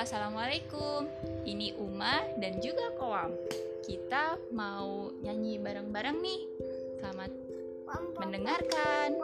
Assalamualaikum. Ini Uma dan juga Koam. Kita mau nyanyi bareng-bareng nih. Selamat mendengarkan.